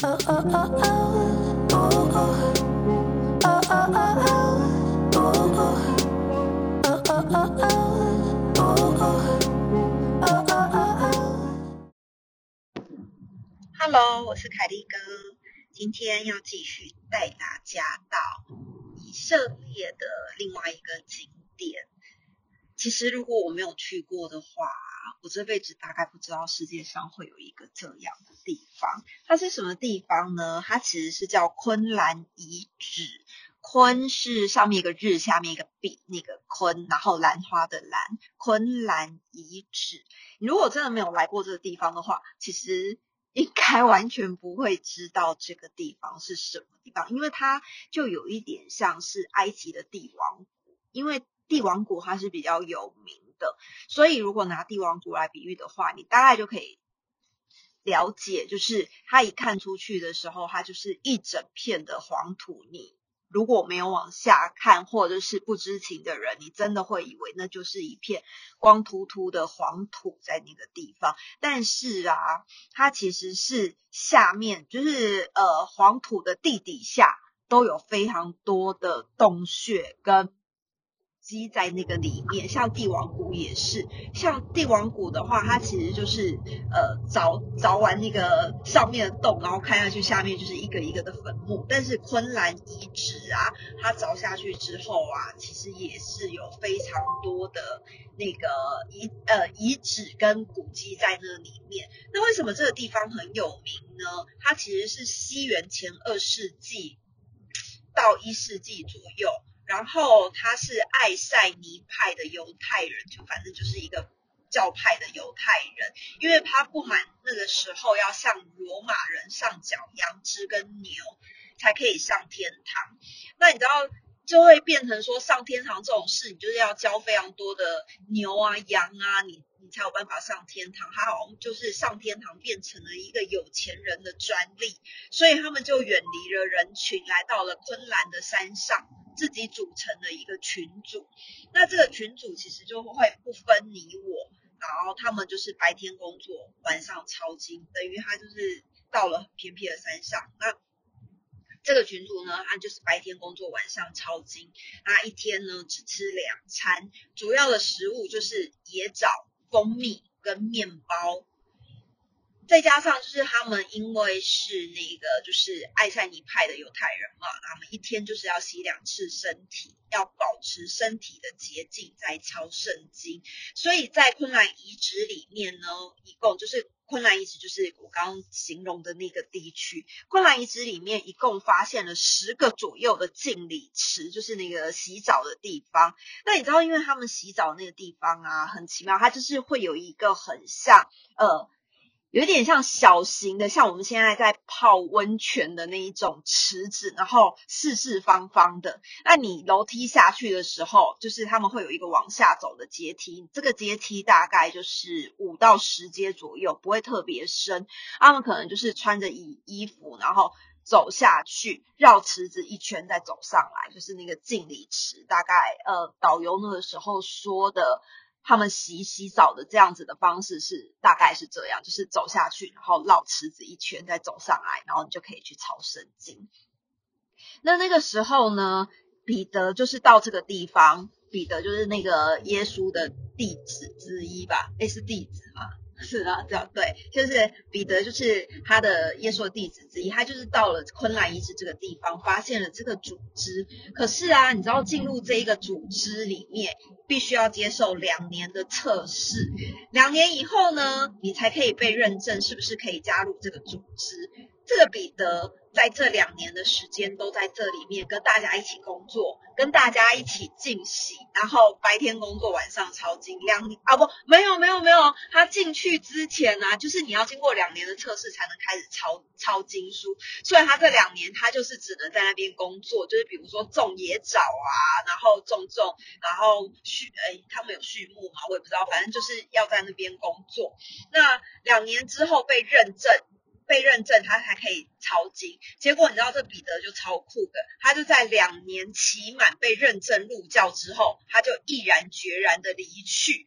Hello，我是凯利哥，今天要继续带大家到以色列的另外一个景点。其实如果我没有去过的话，我这辈子大概不知道世界上会有一个这样的地方。它是什么地方呢？它其实是叫昆兰遗址。昆是上面一个日，下面一个比，那个昆，然后兰花的兰，昆兰遗址。如果真的没有来过这个地方的话，其实应该完全不会知道这个地方是什么地方，因为它就有一点像是埃及的帝王谷，因为帝王谷它是比较有名的，所以如果拿帝王谷来比喻的话，你大概就可以了解，就是它一看出去的时候，它就是一整片的黄土泥。如果没有往下看，或者是不知情的人，你真的会以为那就是一片光秃秃的黄土在那个地方。但是啊，它其实是下面，就是呃黄土的地底下都有非常多的洞穴跟。积在那个里面，像帝王谷也是，像帝王谷的话，它其实就是呃凿凿完那个上面的洞，然后看下去下面就是一个一个的坟墓。但是昆兰遗址啊，它凿下去之后啊，其实也是有非常多的那个遗呃遗址跟古迹在那里面。那为什么这个地方很有名呢？它其实是西元前二世纪到一世纪左右。然后他是爱塞尼派的犹太人，就反正就是一个教派的犹太人，因为他不满那个时候要向罗马人上缴羊脂跟牛才可以上天堂，那你知道就会变成说上天堂这种事，你就是要交非常多的牛啊羊啊，你你才有办法上天堂，他好像就是上天堂变成了一个有钱人的专利，所以他们就远离了人群，来到了昆兰的山上。自己组成的一个群组，那这个群组其实就会不分你我，然后他们就是白天工作，晚上抄经，等于他就是到了偏僻的山上。那这个群组呢，他就是白天工作，晚上抄经，他一天呢只吃两餐，主要的食物就是野枣、蜂蜜跟面包。再加上就是他们因为是那个就是爱塞尼派的犹太人嘛，他们一天就是要洗两次身体，要保持身体的洁净在抄圣经。所以在昆兰遗址里面呢，一共就是昆兰遗址就是我刚刚形容的那个地区，昆兰遗址里面一共发现了十个左右的净礼池，就是那个洗澡的地方。那你知道，因为他们洗澡那个地方啊，很奇妙，它就是会有一个很像呃。有点像小型的，像我们现在在泡温泉的那一种池子，然后四四方方的。那你楼梯下去的时候，就是他们会有一个往下走的阶梯，这个阶梯大概就是五到十阶左右，不会特别深。他们可能就是穿着衣衣服，然后走下去，绕池子一圈再走上来，就是那个净理池。大概呃，导游那个时候说的。他们洗洗澡的这样子的方式是大概是这样，就是走下去，然后绕池子一圈，再走上来，然后你就可以去抄圣经。那那个时候呢，彼得就是到这个地方，彼得就是那个耶稣的弟子之一吧？诶，是弟子吗？是啊，这样对，就是彼得，就是他的耶稣的弟子之一，他就是到了昆兰遗址这个地方，发现了这个组织。可是啊，你知道进入这一个组织里面，必须要接受两年的测试，两年以后呢，你才可以被认证是不是可以加入这个组织。这个彼得。在这两年的时间都在这里面跟大家一起工作，跟大家一起进喜，然后白天工作，晚上抄经。两啊不，没有没有没有，他进去之前呢，就是你要经过两年的测试才能开始抄抄经书。所以他这两年他就是只能在那边工作，就是比如说种野枣啊，然后种种，然后畜哎他们有畜牧嘛，我也不知道，反正就是要在那边工作。那两年之后被认证。被认证，他才可以抄经。结果你知道这彼得就超酷的，他就在两年期满被认证入教之后，他就毅然决然的离去。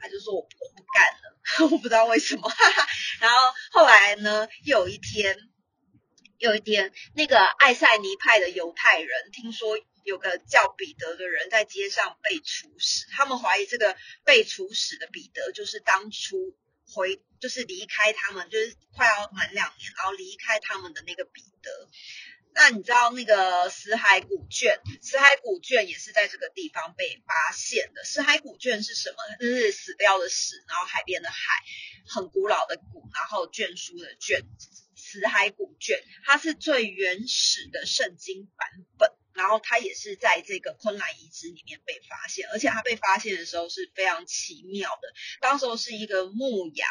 他就说：“我不干了。”我不知道为什么。然后后来呢，又有一天，有一天，那个爱塞尼派的犹太人听说有个叫彼得的人在街上被处死，他们怀疑这个被处死的彼得就是当初回，就是离开他们，就是快要满两年，然后离开他们的那个彼得。那你知道那个死海古卷，死海古卷也是在这个地方被发现的。死海古卷是什么？就是死掉的死，然后海边的海，很古老的古，然后卷书的卷。死海古卷，它是最原始的圣经版，然后他也是在这个昆兰遗址里面被发现，而且他被发现的时候是非常奇妙的，当时候是一个牧羊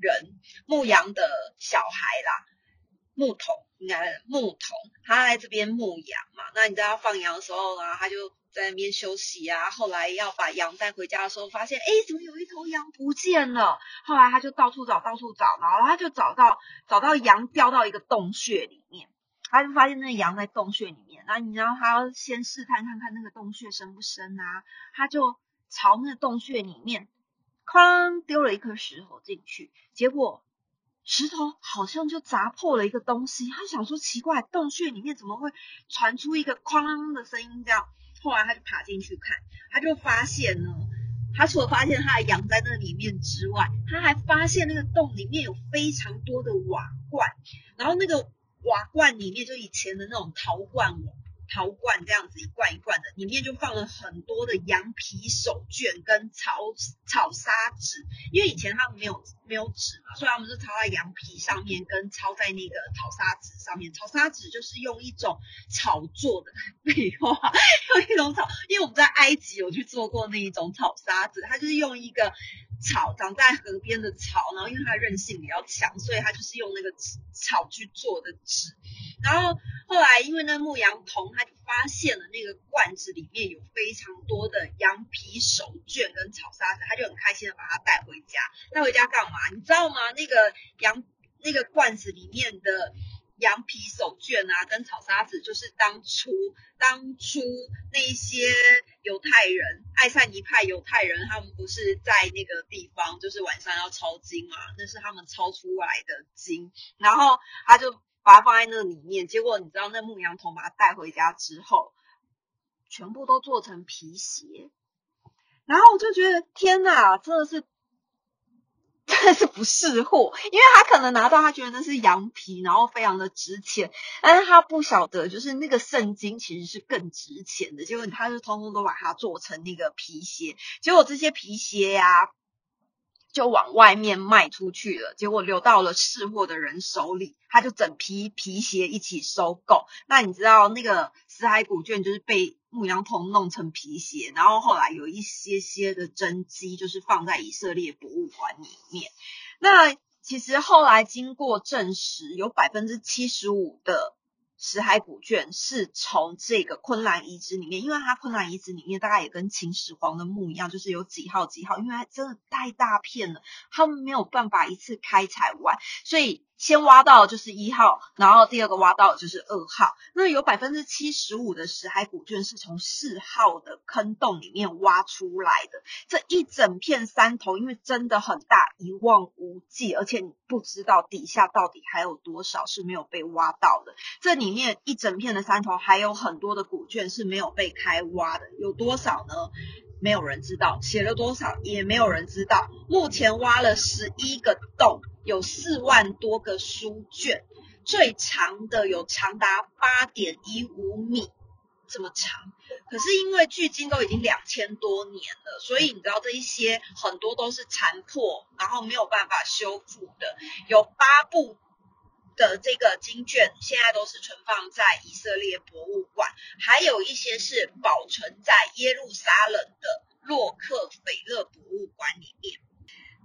人，牧羊的小孩啦，牧童应该牧童，他在这边牧羊嘛，那你知道放羊的时候呢，他就。在那边休息啊，后来要把羊带回家的时候，发现哎，怎么有一头羊不见了？后来他就到处找，到处找，然后他就找到找到羊掉到一个洞穴里面，他就发现那羊在洞穴里面。那你知道他要先试探看看那个洞穴深不深啊？他就朝那个洞穴里面，哐丢了一颗石头进去，结果石头好像就砸破了一个东西。他想说奇怪，洞穴里面怎么会传出一个哐的声音？这样。后来他就爬进去看，他就发现呢，他除了发现他的羊在那里面之外，他还发现那个洞里面有非常多的瓦罐，然后那个瓦罐里面就以前的那种陶罐瓦。陶罐这样子一罐一罐的，里面就放了很多的羊皮手绢跟草草沙纸，因为以前他们没有没有纸嘛，所以他们是抄在羊皮上面，跟抄在那个草沙纸上面。草沙纸就是用一种草做的，废话，用一种草，因为我们在埃及有去做过那一种草沙纸，它就是用一个草长在河边的草，然后因为它韧性比较强，所以它就是用那个草去做的纸。然后后来因为那牧羊童。他就发现了那个罐子里面有非常多的羊皮手绢跟草沙子，他就很开心的把它带回家。带回家干嘛？你知道吗？那个羊那个罐子里面的羊皮手绢啊，跟草沙子，就是当初当初那些犹太人，爱塞尼派犹太人，他们不是在那个地方，就是晚上要抄经嘛，那是他们抄出来的经，然后他就。把它放在那里面，结果你知道那牧羊童把它带回家之后，全部都做成皮鞋，然后我就觉得天哪，真的是真的是不识货，因为他可能拿到他觉得那是羊皮，然后非常的值钱，但是他不晓得就是那个圣经其实是更值钱的，结果他就通通都把它做成那个皮鞋，结果这些皮鞋呀。就往外面卖出去了，结果流到了试货的人手里，他就整批皮鞋一起收购。那你知道那个死海古卷就是被牧羊童弄成皮鞋，然后后来有一些些的真迹，就是放在以色列博物馆里面。那其实后来经过证实，有百分之七十五的。石海古卷是从这个昆兰遗址里面，因为它昆兰遗址里面大概也跟秦始皇的墓一样，就是有几号几号，因为它真的太大片了，他们没有办法一次开采完，所以。先挖到就是一号，然后第二个挖到就是二号。那有百分之七十五的石海古卷是从四号的坑洞里面挖出来的。这一整片山头，因为真的很大，一望无际，而且你不知道底下到底还有多少是没有被挖到的。这里面一整片的山头还有很多的古卷是没有被开挖的，有多少呢？没有人知道，写了多少也没有人知道。目前挖了十一个洞。有四万多个书卷，最长的有长达八点一五米这么长。可是因为距今都已经两千多年了，所以你知道这一些很多都是残破，然后没有办法修复的。有八部的这个经卷，现在都是存放在以色列博物馆，还有一些是保存在耶路撒冷的洛克菲勒博物馆里面。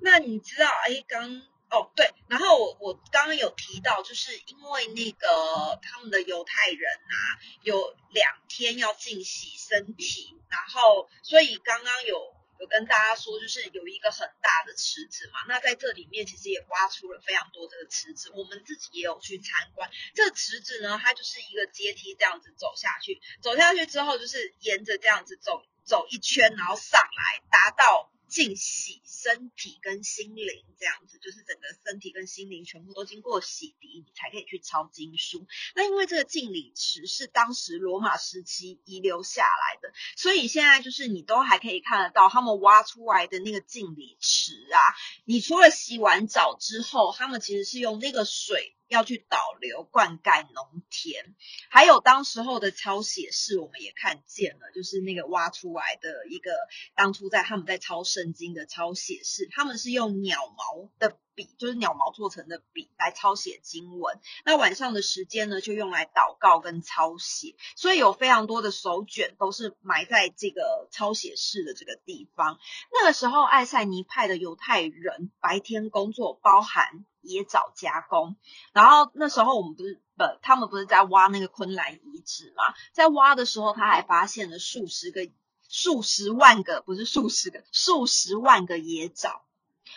那你知道，哎，刚。哦，对，然后我我刚刚有提到，就是因为那个他们的犹太人啊，有两天要净洗身体，然后所以刚刚有有跟大家说，就是有一个很大的池子嘛，那在这里面其实也挖出了非常多这个池子，我们自己也有去参观。这个池子呢，它就是一个阶梯这样子走下去，走下去之后就是沿着这样子走走一圈，然后上来达到。净洗身体跟心灵，这样子就是整个身体跟心灵全部都经过洗涤，你才可以去抄经书。那因为这个净理池是当时罗马时期遗留下来的，所以现在就是你都还可以看得到他们挖出来的那个净理池啊。你除了洗完澡之后，他们其实是用那个水。要去导流灌溉农田，还有当时候的抄写室，我们也看见了，就是那个挖出来的一个当初在他们在抄圣经的抄写室，他们是用鸟毛的笔，就是鸟毛做成的笔来抄写经文。那晚上的时间呢，就用来祷告跟抄写，所以有非常多的手卷都是埋在这个抄写室的这个地方。那个时候，爱塞尼派的犹太人白天工作，包含。野藻加工，然后那时候我们不是不，他们不是在挖那个昆兰遗址吗？在挖的时候，他还发现了数十个、数十万个，不是数十个，数十万个野藻，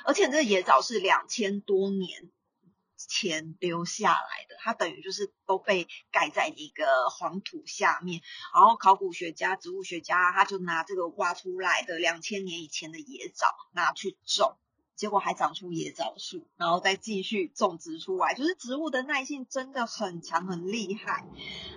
而且这野枣是两千多年前留下来的，它等于就是都被盖在一个黄土下面。然后考古学家、植物学家，他就拿这个挖出来的两千年以前的野枣拿去种。结果还长出野枣树，然后再继续种植出来，就是植物的耐性真的很强，很厉害。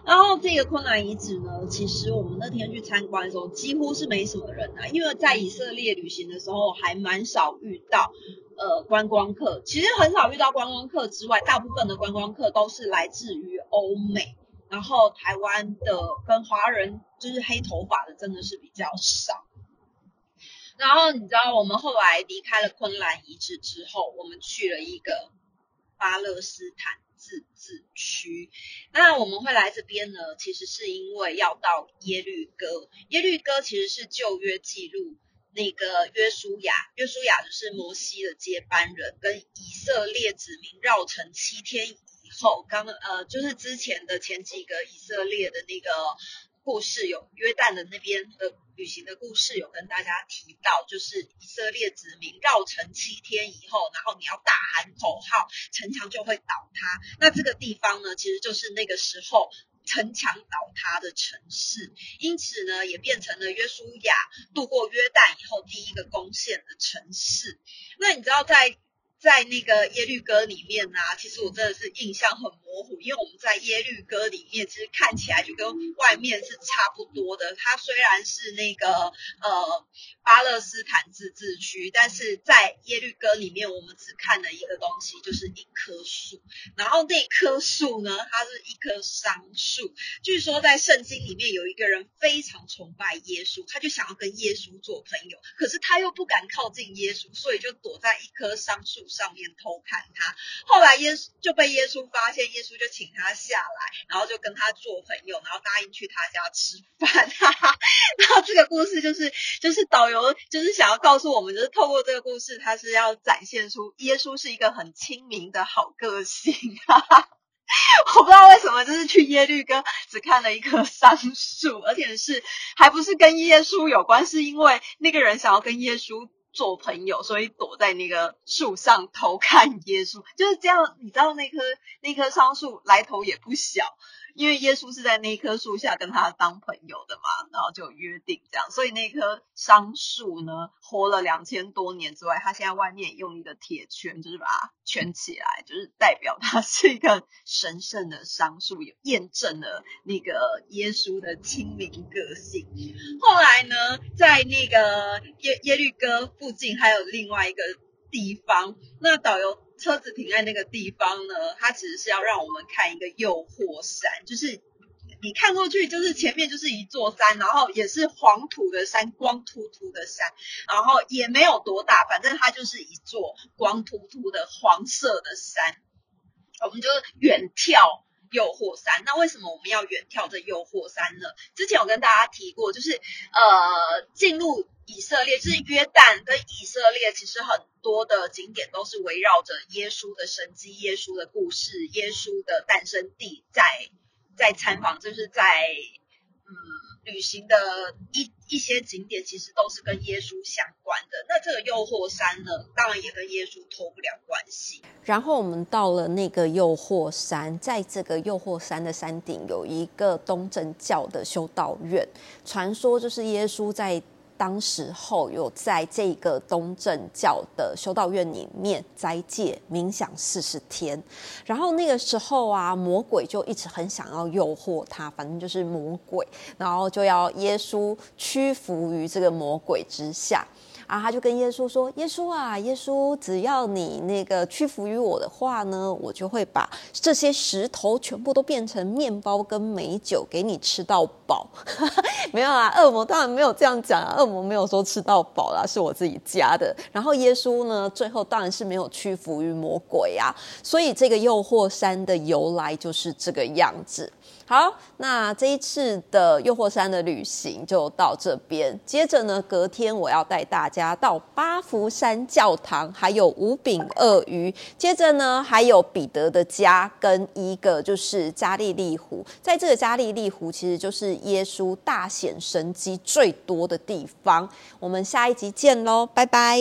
然后这个昆兰遗址呢，其实我们那天去参观的时候，几乎是没什么人啊，因为在以色列旅行的时候还蛮少遇到呃观光客，其实很少遇到观光客之外，大部分的观光客都是来自于欧美，然后台湾的跟华人就是黑头发的真的是比较少。然后你知道，我们后来离开了昆兰遗址之后，我们去了一个巴勒斯坦自治区。那我们会来这边呢，其实是因为要到耶律哥。耶律哥其实是旧约记录那个约书亚，约书亚就是摩西的接班人，跟以色列子民绕城七天以后，刚呃就是之前的前几个以色列的那个。故事有约旦的那边的旅行的故事有跟大家提到，就是以色列殖民绕城七天以后，然后你要大喊口号，城墙就会倒塌。那这个地方呢，其实就是那个时候城墙倒塌的城市，因此呢，也变成了约书亚渡过约旦以后第一个攻陷的城市。那你知道在？在那个耶律哥里面呢，其实我真的是印象很模糊，因为我们在耶律哥里面，其实看起来就跟外面是差不多的。它虽然是那个呃巴勒斯坦自治区，但是在耶律哥里面，我们只看了一个东西，就是一棵树。然后那棵树呢，它是一棵桑树。据说在圣经里面有一个人非常崇拜耶稣，他就想要跟耶稣做朋友，可是他又不敢靠近耶稣，所以就躲在一棵桑树。上面偷看他，后来耶稣就被耶稣发现，耶稣就请他下来，然后就跟他做朋友，然后答应去他家吃饭。哈 哈然后这个故事就是就是导游就是想要告诉我们，就是透过这个故事，他是要展现出耶稣是一个很亲民的好个性。哈 哈我不知道为什么，就是去耶律哥只看了一棵桑树，而且是还不是跟耶稣有关，是因为那个人想要跟耶稣。做朋友，所以躲在那个树上偷看耶稣，就是这样。你知道那棵那棵桑树来头也不小。因为耶稣是在那一棵树下跟他当朋友的嘛，然后就约定这样，所以那棵桑树呢，活了两千多年之外，它现在外面用一个铁圈，就是把它圈起来，就是代表它是一个神圣的桑树，有验证了那个耶稣的亲民个性。后来呢，在那个耶耶律哥附近还有另外一个地方，那导游。车子停在那个地方呢，它其实是要让我们看一个诱惑山，就是你看过去就是前面就是一座山，然后也是黄土的山，光秃秃的山，然后也没有多大，反正它就是一座光秃秃的黄色的山，我们就远眺。诱惑山，那为什么我们要远眺这诱惑山呢？之前有跟大家提过，就是呃，进入以色列，就是约旦跟以色列，其实很多的景点都是围绕着耶稣的神迹、耶稣的故事、耶稣的诞生地在在参访，就是在。旅行的一一些景点其实都是跟耶稣相关的。那这个诱惑山呢，当然也跟耶稣脱不了关系。然后我们到了那个诱惑山，在这个诱惑山的山顶有一个东正教的修道院，传说就是耶稣在当时候有在这个东正教的修道院里面斋戒冥想四十天，然后那个时候啊，魔鬼就一直很想要诱惑他，反正就是魔鬼，然后就要耶稣屈服于这个魔鬼之下。啊，他就跟耶稣说：“耶稣啊，耶稣，只要你那个屈服于我的话呢，我就会把这些石头全部都变成面包跟美酒给你吃到饱。”没有啊，恶魔当然没有这样讲啊，恶魔没有说吃到饱啦，是我自己加的。然后耶稣呢，最后当然是没有屈服于魔鬼啊，所以这个诱惑山的由来就是这个样子。好，那这一次的诱惑山的旅行就到这边。接着呢，隔天我要带大家到八福山教堂，还有五饼鳄鱼。接着呢，还有彼得的家跟一个就是加利利湖。在这个加利利湖，其实就是耶稣大显神迹最多的地方。我们下一集见喽，拜拜。